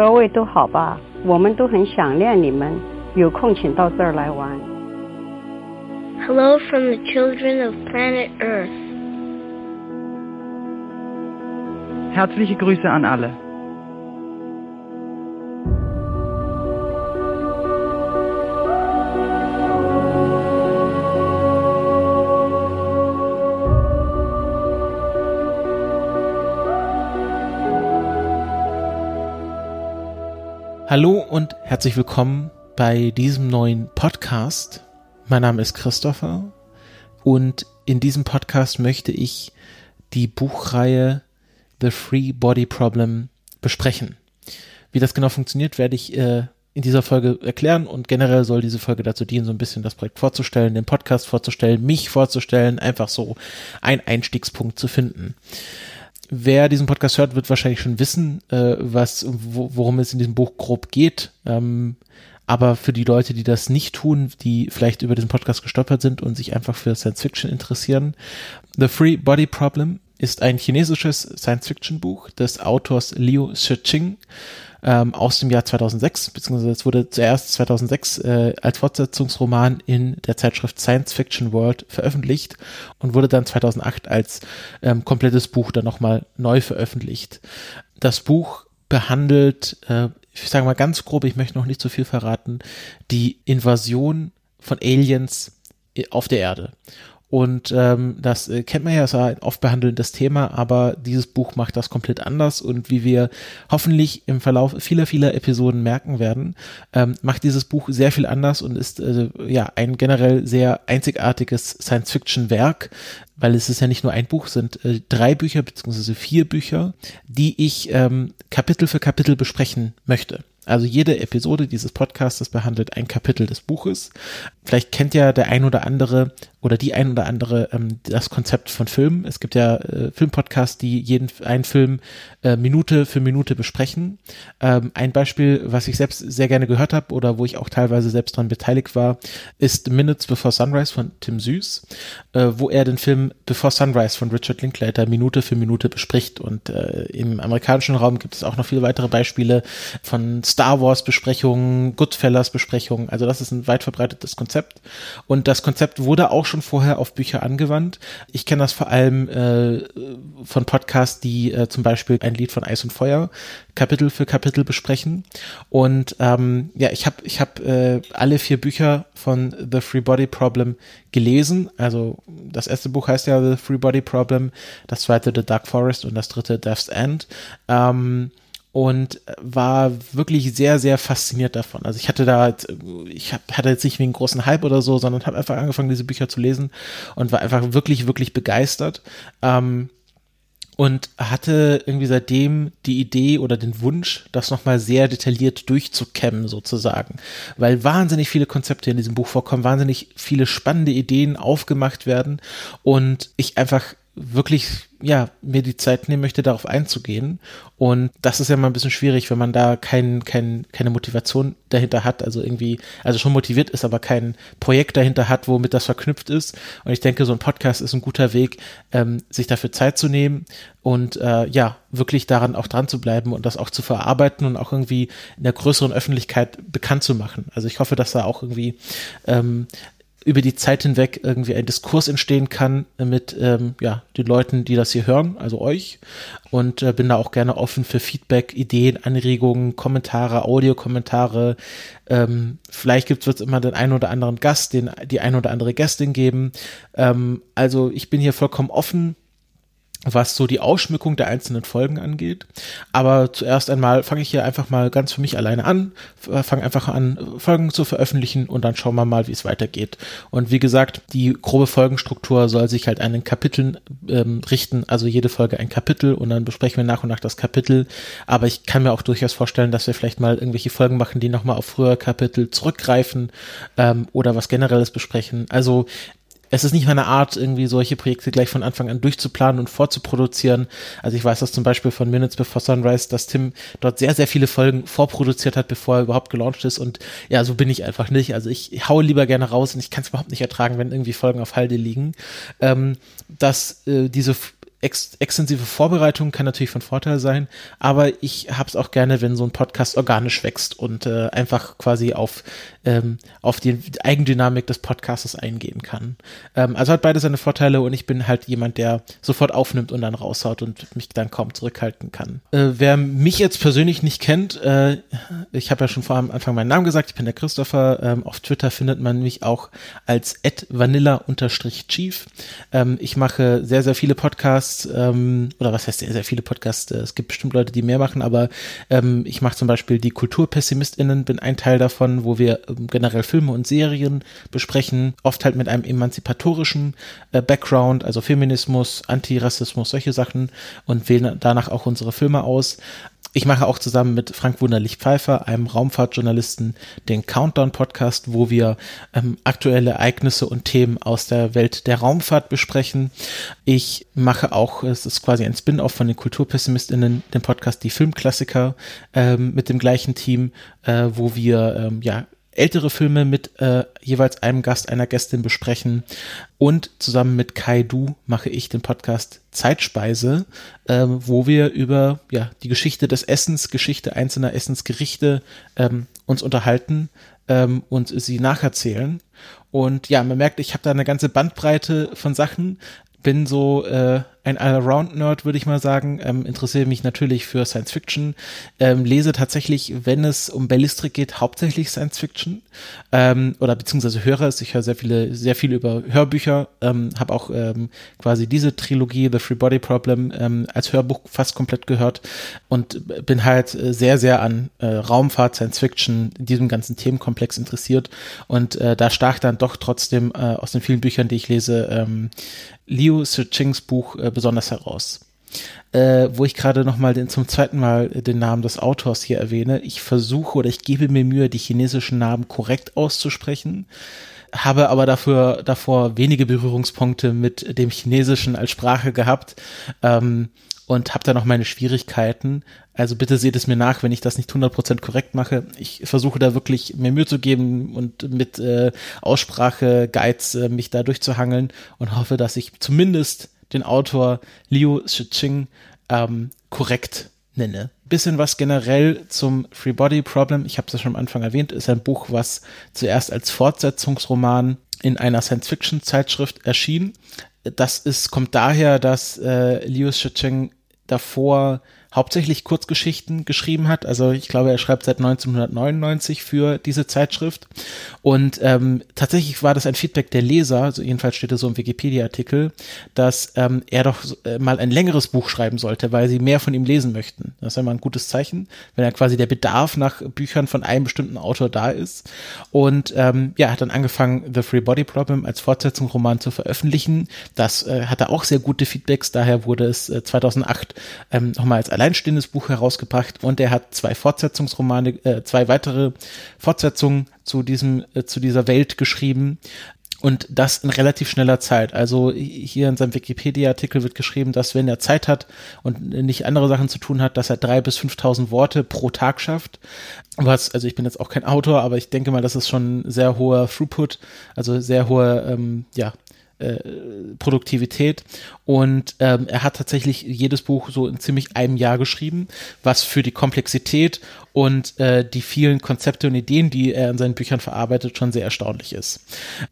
各位都好吧？我们都很想念你们，有空请到这儿来玩。Hello from the children of planet Earth. Herzliche Grüße an alle. Hallo und herzlich willkommen bei diesem neuen Podcast. Mein Name ist Christopher und in diesem Podcast möchte ich die Buchreihe The Free Body Problem besprechen. Wie das genau funktioniert, werde ich äh, in dieser Folge erklären und generell soll diese Folge dazu dienen, so ein bisschen das Projekt vorzustellen, den Podcast vorzustellen, mich vorzustellen, einfach so einen Einstiegspunkt zu finden. Wer diesen Podcast hört, wird wahrscheinlich schon wissen, äh, was, wo, worum es in diesem Buch grob geht. Ähm, aber für die Leute, die das nicht tun, die vielleicht über diesen Podcast gestolpert sind und sich einfach für Science Fiction interessieren, The Free Body Problem ist ein chinesisches Science-Fiction-Buch des Autors Liu Shiqing ähm, aus dem Jahr 2006, beziehungsweise es wurde zuerst 2006 äh, als Fortsetzungsroman in der Zeitschrift Science Fiction World veröffentlicht und wurde dann 2008 als ähm, komplettes Buch dann nochmal neu veröffentlicht. Das Buch behandelt, äh, ich sage mal ganz grob, ich möchte noch nicht zu viel verraten, die Invasion von Aliens auf der Erde. Und ähm, das äh, kennt man ja, ist ein oft behandelndes Thema, aber dieses Buch macht das komplett anders und wie wir hoffentlich im Verlauf vieler, vieler Episoden merken werden, ähm, macht dieses Buch sehr viel anders und ist äh, ja ein generell sehr einzigartiges Science-Fiction-Werk, weil es ist ja nicht nur ein Buch, sind äh, drei Bücher beziehungsweise vier Bücher, die ich ähm, Kapitel für Kapitel besprechen möchte. Also jede Episode dieses Podcasts behandelt ein Kapitel des Buches. Vielleicht kennt ja der ein oder andere oder die ein oder andere ähm, das Konzept von Filmen. Es gibt ja äh, Filmpodcasts, die jeden einen Film äh, Minute für Minute besprechen. Ähm, ein Beispiel, was ich selbst sehr gerne gehört habe oder wo ich auch teilweise selbst dran beteiligt war, ist Minutes Before Sunrise von Tim Süß, äh, wo er den Film Before Sunrise von Richard Linklater Minute für Minute bespricht. Und äh, im amerikanischen Raum gibt es auch noch viele weitere Beispiele von Star Wars Besprechungen, Goodfellas Besprechungen. Also das ist ein weit verbreitetes Konzept. Und das Konzept wurde auch schon vorher auf Bücher angewandt. Ich kenne das vor allem äh, von Podcasts, die äh, zum Beispiel ein Lied von Eis und Feuer Kapitel für Kapitel besprechen. Und ähm, ja, ich habe ich hab, äh, alle vier Bücher von The Free Body Problem gelesen. Also das erste Buch heißt ja The Free Body Problem, das zweite The Dark Forest und das dritte Death's End. Ähm, und war wirklich sehr, sehr fasziniert davon. Also ich hatte da, ich hab, hatte jetzt nicht wegen großen Hype oder so, sondern habe einfach angefangen, diese Bücher zu lesen und war einfach wirklich, wirklich begeistert. Ähm, und hatte irgendwie seitdem die Idee oder den Wunsch, das nochmal sehr detailliert durchzukämmen sozusagen, weil wahnsinnig viele Konzepte in diesem Buch vorkommen, wahnsinnig viele spannende Ideen aufgemacht werden und ich einfach wirklich ja, mir die Zeit nehmen möchte, darauf einzugehen. Und das ist ja mal ein bisschen schwierig, wenn man da kein, kein, keine Motivation dahinter hat, also irgendwie, also schon motiviert ist, aber kein Projekt dahinter hat, womit das verknüpft ist. Und ich denke, so ein Podcast ist ein guter Weg, ähm, sich dafür Zeit zu nehmen und äh, ja, wirklich daran auch dran zu bleiben und das auch zu verarbeiten und auch irgendwie in der größeren Öffentlichkeit bekannt zu machen. Also ich hoffe, dass da auch irgendwie ähm, über die Zeit hinweg irgendwie ein Diskurs entstehen kann mit ähm, ja, den Leuten, die das hier hören, also euch. Und äh, bin da auch gerne offen für Feedback, Ideen, Anregungen, Kommentare, Audiokommentare. Ähm, vielleicht gibt es immer den einen oder anderen Gast, den, die ein oder andere Gästin geben. Ähm, also ich bin hier vollkommen offen was so die Ausschmückung der einzelnen Folgen angeht. Aber zuerst einmal fange ich hier einfach mal ganz für mich alleine an, fange einfach an, Folgen zu veröffentlichen und dann schauen wir mal, wie es weitergeht. Und wie gesagt, die grobe Folgenstruktur soll sich halt an den Kapiteln ähm, richten, also jede Folge ein Kapitel und dann besprechen wir nach und nach das Kapitel. Aber ich kann mir auch durchaus vorstellen, dass wir vielleicht mal irgendwelche Folgen machen, die nochmal auf frühere Kapitel zurückgreifen ähm, oder was Generelles besprechen. Also es ist nicht meine Art, irgendwie solche Projekte gleich von Anfang an durchzuplanen und vorzuproduzieren. Also ich weiß das zum Beispiel von Minutes Before Sunrise, dass Tim dort sehr, sehr viele Folgen vorproduziert hat, bevor er überhaupt gelauncht ist. Und ja, so bin ich einfach nicht. Also ich haue lieber gerne raus und ich kann es überhaupt nicht ertragen, wenn irgendwie Folgen auf Halde liegen. Ähm, dass äh, diese ex extensive Vorbereitung kann natürlich von Vorteil sein, aber ich habe es auch gerne, wenn so ein Podcast organisch wächst und äh, einfach quasi auf, ähm, auf die Eigendynamik des Podcasts eingehen kann. Ähm, also hat beide seine Vorteile und ich bin halt jemand, der sofort aufnimmt und dann raushaut und mich dann kaum zurückhalten kann. Äh, wer mich jetzt persönlich nicht kennt, äh, ich habe ja schon vor am Anfang meinen Namen gesagt, ich bin der Christopher. Ähm, auf Twitter findet man mich auch als vanilla-chief. Ähm, ich mache sehr, sehr viele Podcasts, ähm, oder was heißt sehr, sehr viele Podcasts? Äh, es gibt bestimmt Leute, die mehr machen, aber ähm, ich mache zum Beispiel die KulturpessimistInnen, bin ein Teil davon, wo wir ähm, generell Filme und Serien besprechen, oft halt mit einem emanzipatorischen äh, Background, also Feminismus, Antirassismus, solche Sachen und wählen danach auch unsere Filme aus. Ich mache auch zusammen mit Frank Wunderlich Pfeiffer, einem Raumfahrtjournalisten, den Countdown-Podcast, wo wir ähm, aktuelle Ereignisse und Themen aus der Welt der Raumfahrt besprechen. Ich mache auch, es ist quasi ein Spin-off von den KulturpessimistInnen, den Podcast Die Filmklassiker ähm, mit dem gleichen Team, äh, wo wir ähm, ja ältere Filme mit äh, jeweils einem Gast, einer Gästin besprechen. Und zusammen mit Kai Du mache ich den Podcast Zeitspeise, äh, wo wir über ja, die Geschichte des Essens, Geschichte einzelner Essensgerichte ähm, uns unterhalten ähm, und sie nacherzählen. Und ja, man merkt, ich habe da eine ganze Bandbreite von Sachen bin so äh, ein Allround-Nerd, würde ich mal sagen. Ähm, interessiere mich natürlich für Science Fiction. Ähm, lese tatsächlich, wenn es um Ballistrik geht, hauptsächlich Science Fiction. Ähm, oder beziehungsweise höre es. Ich höre sehr viele, sehr viel über Hörbücher. Ähm, Habe auch ähm, quasi diese Trilogie, The Free Body Problem, ähm, als Hörbuch fast komplett gehört. Und bin halt äh, sehr, sehr an äh, Raumfahrt, Science Fiction, diesem ganzen Themenkomplex interessiert. Und äh, da stach dann doch trotzdem äh, aus den vielen Büchern, die ich lese, ähm, Liu Shichings Buch äh, besonders heraus. Äh, wo ich gerade nochmal zum zweiten Mal den Namen des Autors hier erwähne. Ich versuche oder ich gebe mir Mühe, die chinesischen Namen korrekt auszusprechen, habe aber dafür davor wenige Berührungspunkte mit dem Chinesischen als Sprache gehabt ähm, und habe da noch meine Schwierigkeiten. Also bitte seht es mir nach, wenn ich das nicht 100% korrekt mache. Ich versuche da wirklich mir Mühe zu geben und mit äh, Aussprache, Guides äh, mich da durchzuhangeln und hoffe, dass ich zumindest den Autor Liu Shiching ähm, korrekt nenne. Bisschen was generell zum Free Body Problem. Ich habe es ja schon am Anfang erwähnt, ist ein Buch, was zuerst als Fortsetzungsroman in einer Science-Fiction-Zeitschrift erschien. Das ist, kommt daher, dass äh, Liu Shiching davor hauptsächlich Kurzgeschichten geschrieben hat. Also ich glaube, er schreibt seit 1999 für diese Zeitschrift. Und ähm, tatsächlich war das ein Feedback der Leser, also jedenfalls steht es so im Wikipedia-Artikel, dass ähm, er doch äh, mal ein längeres Buch schreiben sollte, weil sie mehr von ihm lesen möchten. Das ist ja mal ein gutes Zeichen, wenn er quasi der Bedarf nach Büchern von einem bestimmten Autor da ist. Und ähm, ja, hat dann angefangen, The Free Body Problem als Fortsetzungsroman zu veröffentlichen. Das äh, hatte auch sehr gute Feedbacks, daher wurde es äh, 2008 ähm, nochmal als alleinstehendes Buch herausgebracht und er hat zwei Fortsetzungsromane, äh, zwei weitere Fortsetzungen zu diesem, äh, zu dieser Welt geschrieben. Und das in relativ schneller Zeit. Also hier in seinem Wikipedia-Artikel wird geschrieben, dass wenn er Zeit hat und nicht andere Sachen zu tun hat, dass er drei bis 5.000 Worte pro Tag schafft. Was, also ich bin jetzt auch kein Autor, aber ich denke mal, das ist schon sehr hoher Throughput, also sehr hohe, ähm, ja, äh, Produktivität und ähm, er hat tatsächlich jedes Buch so in ziemlich einem Jahr geschrieben, was für die Komplexität und äh, die vielen Konzepte und Ideen, die er in seinen Büchern verarbeitet, schon sehr erstaunlich ist.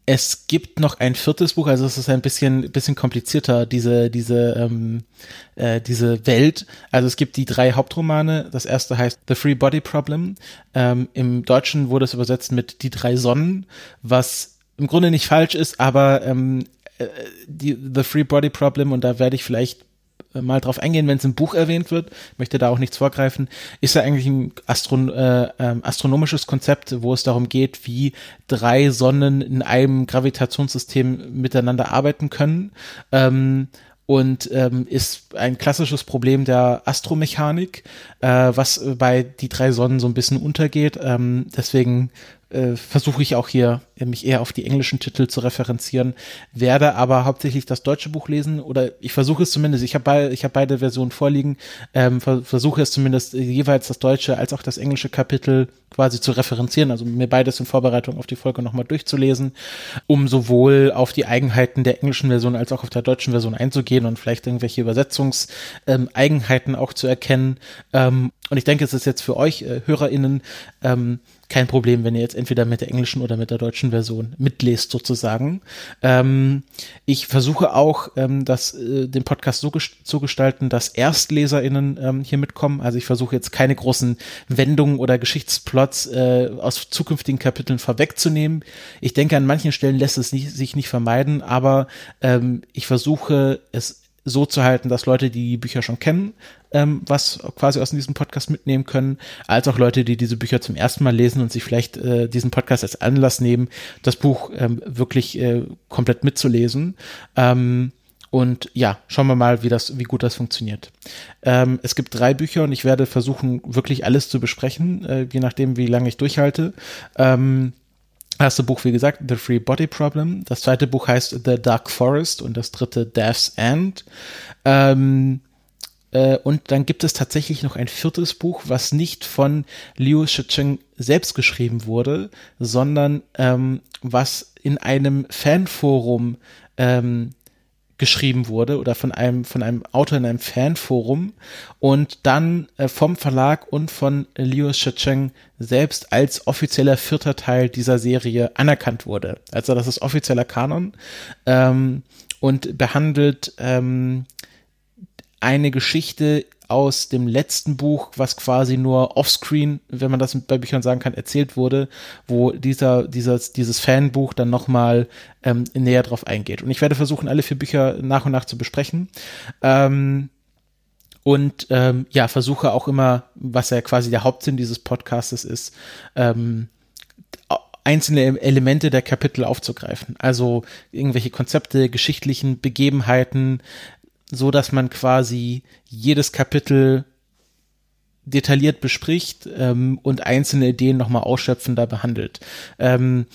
Es gibt noch ein viertes Buch, also es ist ein bisschen bisschen komplizierter diese diese ähm, äh, diese Welt. Also es gibt die drei Hauptromane. Das erste heißt The Free Body Problem. Ähm, Im Deutschen wurde es übersetzt mit Die drei Sonnen, was im Grunde nicht falsch ist, aber ähm, äh, die, The Free Body Problem, und da werde ich vielleicht äh, mal drauf eingehen, wenn es im Buch erwähnt wird, möchte da auch nichts vorgreifen, ist ja eigentlich ein Astron äh, äh, astronomisches Konzept, wo es darum geht, wie drei Sonnen in einem Gravitationssystem miteinander arbeiten können. Ähm, und ähm, ist ein klassisches Problem der Astromechanik, äh, was bei die drei Sonnen so ein bisschen untergeht. Ähm, deswegen äh, versuche ich auch hier mich eher auf die englischen Titel zu referenzieren, werde aber hauptsächlich das deutsche Buch lesen oder ich versuche es zumindest, ich habe be hab beide Versionen vorliegen, ähm, ver versuche es zumindest jeweils das deutsche als auch das englische Kapitel quasi zu referenzieren, also mir beides in Vorbereitung auf die Folge nochmal durchzulesen, um sowohl auf die Eigenheiten der englischen Version als auch auf der deutschen Version einzugehen und vielleicht irgendwelche Übersetzungseigenheiten ähm, auch zu erkennen. Ähm, und ich denke, es ist jetzt für euch äh, HörerInnen ähm, kein Problem, wenn ihr jetzt entweder mit der englischen oder mit der deutschen Version mitlest sozusagen. Ähm, ich versuche auch, ähm, das, äh, den Podcast so zu gestalten, dass ErstleserInnen ähm, hier mitkommen. Also ich versuche jetzt keine großen Wendungen oder Geschichtsplots äh, aus zukünftigen Kapiteln vorwegzunehmen. Ich denke, an manchen Stellen lässt es nicht, sich nicht vermeiden, aber ähm, ich versuche es so zu halten, dass Leute, die, die Bücher schon kennen, ähm, was quasi aus diesem Podcast mitnehmen können, als auch Leute, die diese Bücher zum ersten Mal lesen und sich vielleicht äh, diesen Podcast als Anlass nehmen, das Buch ähm, wirklich äh, komplett mitzulesen. Ähm, und ja, schauen wir mal, wie das, wie gut das funktioniert. Ähm, es gibt drei Bücher und ich werde versuchen, wirklich alles zu besprechen, äh, je nachdem, wie lange ich durchhalte. Ähm, erste Buch, wie gesagt, The Free Body Problem. Das zweite Buch heißt The Dark Forest und das dritte Death's End. Ähm, äh, und dann gibt es tatsächlich noch ein viertes Buch, was nicht von Liu Shicheng selbst geschrieben wurde, sondern ähm, was in einem Fanforum ähm, geschrieben wurde oder von einem von einem Autor in einem Fanforum und dann äh, vom Verlag und von Liu Shicheng selbst als offizieller vierter Teil dieser Serie anerkannt wurde. Also das ist offizieller Kanon ähm, und behandelt ähm, eine Geschichte aus dem letzten Buch, was quasi nur offscreen, wenn man das bei Büchern sagen kann, erzählt wurde, wo dieser, dieses, dieses Fanbuch dann nochmal ähm, näher drauf eingeht. Und ich werde versuchen, alle vier Bücher nach und nach zu besprechen. Ähm, und ähm, ja, versuche auch immer, was ja quasi der Hauptsinn dieses Podcastes ist, ähm, einzelne Elemente der Kapitel aufzugreifen. Also irgendwelche Konzepte, geschichtlichen Begebenheiten, so dass man quasi jedes Kapitel detailliert bespricht ähm, und einzelne Ideen nochmal ausschöpfender behandelt. Ähm,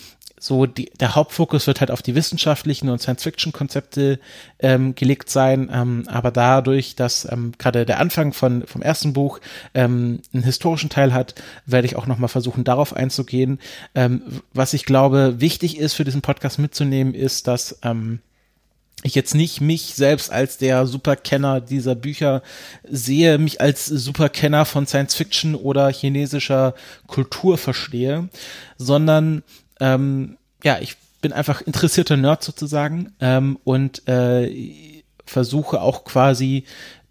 so die, der Hauptfokus wird halt auf die wissenschaftlichen und Science-Fiction-Konzepte ähm, gelegt sein, ähm, aber dadurch, dass ähm, gerade der Anfang von vom ersten Buch ähm, einen historischen Teil hat, werde ich auch noch mal versuchen, darauf einzugehen. Ähm, was ich glaube, wichtig ist für diesen Podcast mitzunehmen, ist, dass ähm, ich jetzt nicht mich selbst als der Superkenner dieser Bücher sehe, mich als Superkenner von Science Fiction oder chinesischer Kultur verstehe, sondern ähm, ja, ich bin einfach interessierter Nerd sozusagen ähm, und äh, versuche auch quasi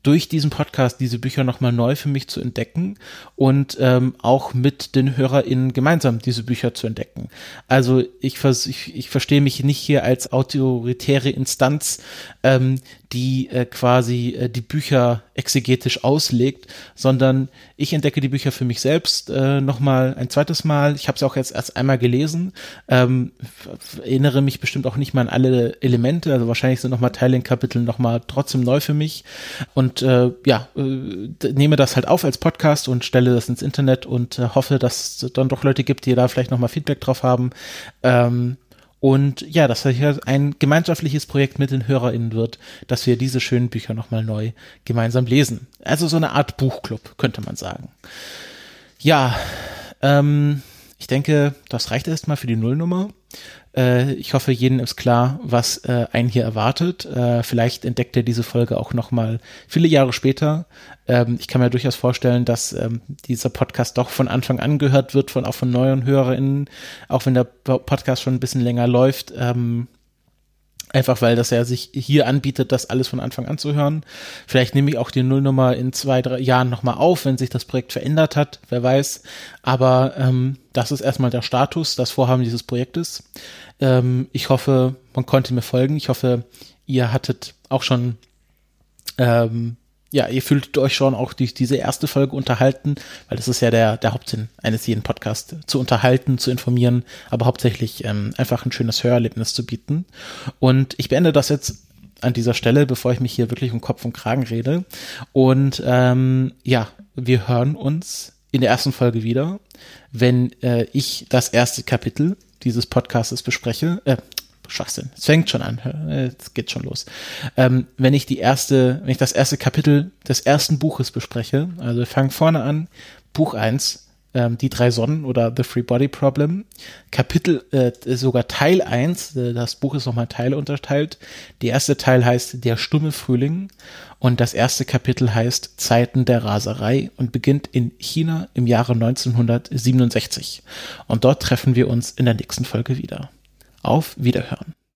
durch diesen Podcast diese Bücher nochmal neu für mich zu entdecken und ähm, auch mit den HörerInnen gemeinsam diese Bücher zu entdecken. Also ich, vers ich, ich verstehe mich nicht hier als autoritäre Instanz, ähm, die äh, quasi äh, die Bücher exegetisch auslegt, sondern ich entdecke die Bücher für mich selbst äh, nochmal ein zweites Mal. Ich habe es auch jetzt erst einmal gelesen, ähm, erinnere mich bestimmt auch nicht mal an alle Elemente, also wahrscheinlich sind nochmal Teile in Kapiteln nochmal trotzdem neu für mich und äh, ja, äh, nehme das halt auf als Podcast und stelle das ins Internet und äh, hoffe, dass es dann doch Leute gibt, die da vielleicht nochmal Feedback drauf haben. Ähm, und ja, dass hier ein gemeinschaftliches Projekt mit den HörerInnen wird, dass wir diese schönen Bücher nochmal neu gemeinsam lesen. Also so eine Art Buchclub, könnte man sagen. Ja, ähm, ich denke, das reicht erstmal für die Nullnummer. Äh, ich hoffe, jedem ist klar, was äh, einen hier erwartet. Äh, vielleicht entdeckt er diese Folge auch nochmal viele Jahre später. Ähm, ich kann mir durchaus vorstellen, dass ähm, dieser Podcast doch von Anfang an gehört wird, von auch von neuen HörerInnen, auch wenn der Podcast schon ein bisschen länger läuft. Ähm, Einfach weil das ja sich hier anbietet, das alles von Anfang an zu hören. Vielleicht nehme ich auch die Nullnummer in zwei, drei Jahren nochmal auf, wenn sich das Projekt verändert hat, wer weiß. Aber ähm, das ist erstmal der Status, das Vorhaben dieses Projektes. Ähm, ich hoffe, man konnte mir folgen. Ich hoffe, ihr hattet auch schon ähm, ja, ihr fühlt euch schon auch durch diese erste Folge unterhalten, weil das ist ja der, der Hauptsinn eines jeden Podcasts, zu unterhalten, zu informieren, aber hauptsächlich ähm, einfach ein schönes Hörerlebnis zu bieten. Und ich beende das jetzt an dieser Stelle, bevor ich mich hier wirklich um Kopf und Kragen rede. Und ähm, ja, wir hören uns in der ersten Folge wieder, wenn äh, ich das erste Kapitel dieses Podcastes bespreche, äh, Schwachsinn, es fängt schon an, es geht schon los. Ähm, wenn ich die erste, wenn ich das erste Kapitel des ersten Buches bespreche, also wir fangen vorne an, Buch 1, ähm, Die drei Sonnen oder The Free Body Problem, Kapitel, äh, sogar Teil 1, äh, das Buch ist nochmal Teile unterteilt. Der erste Teil heißt Der stumme Frühling und das erste Kapitel heißt Zeiten der Raserei und beginnt in China im Jahre 1967. Und dort treffen wir uns in der nächsten Folge wieder. Auf Wiederhören.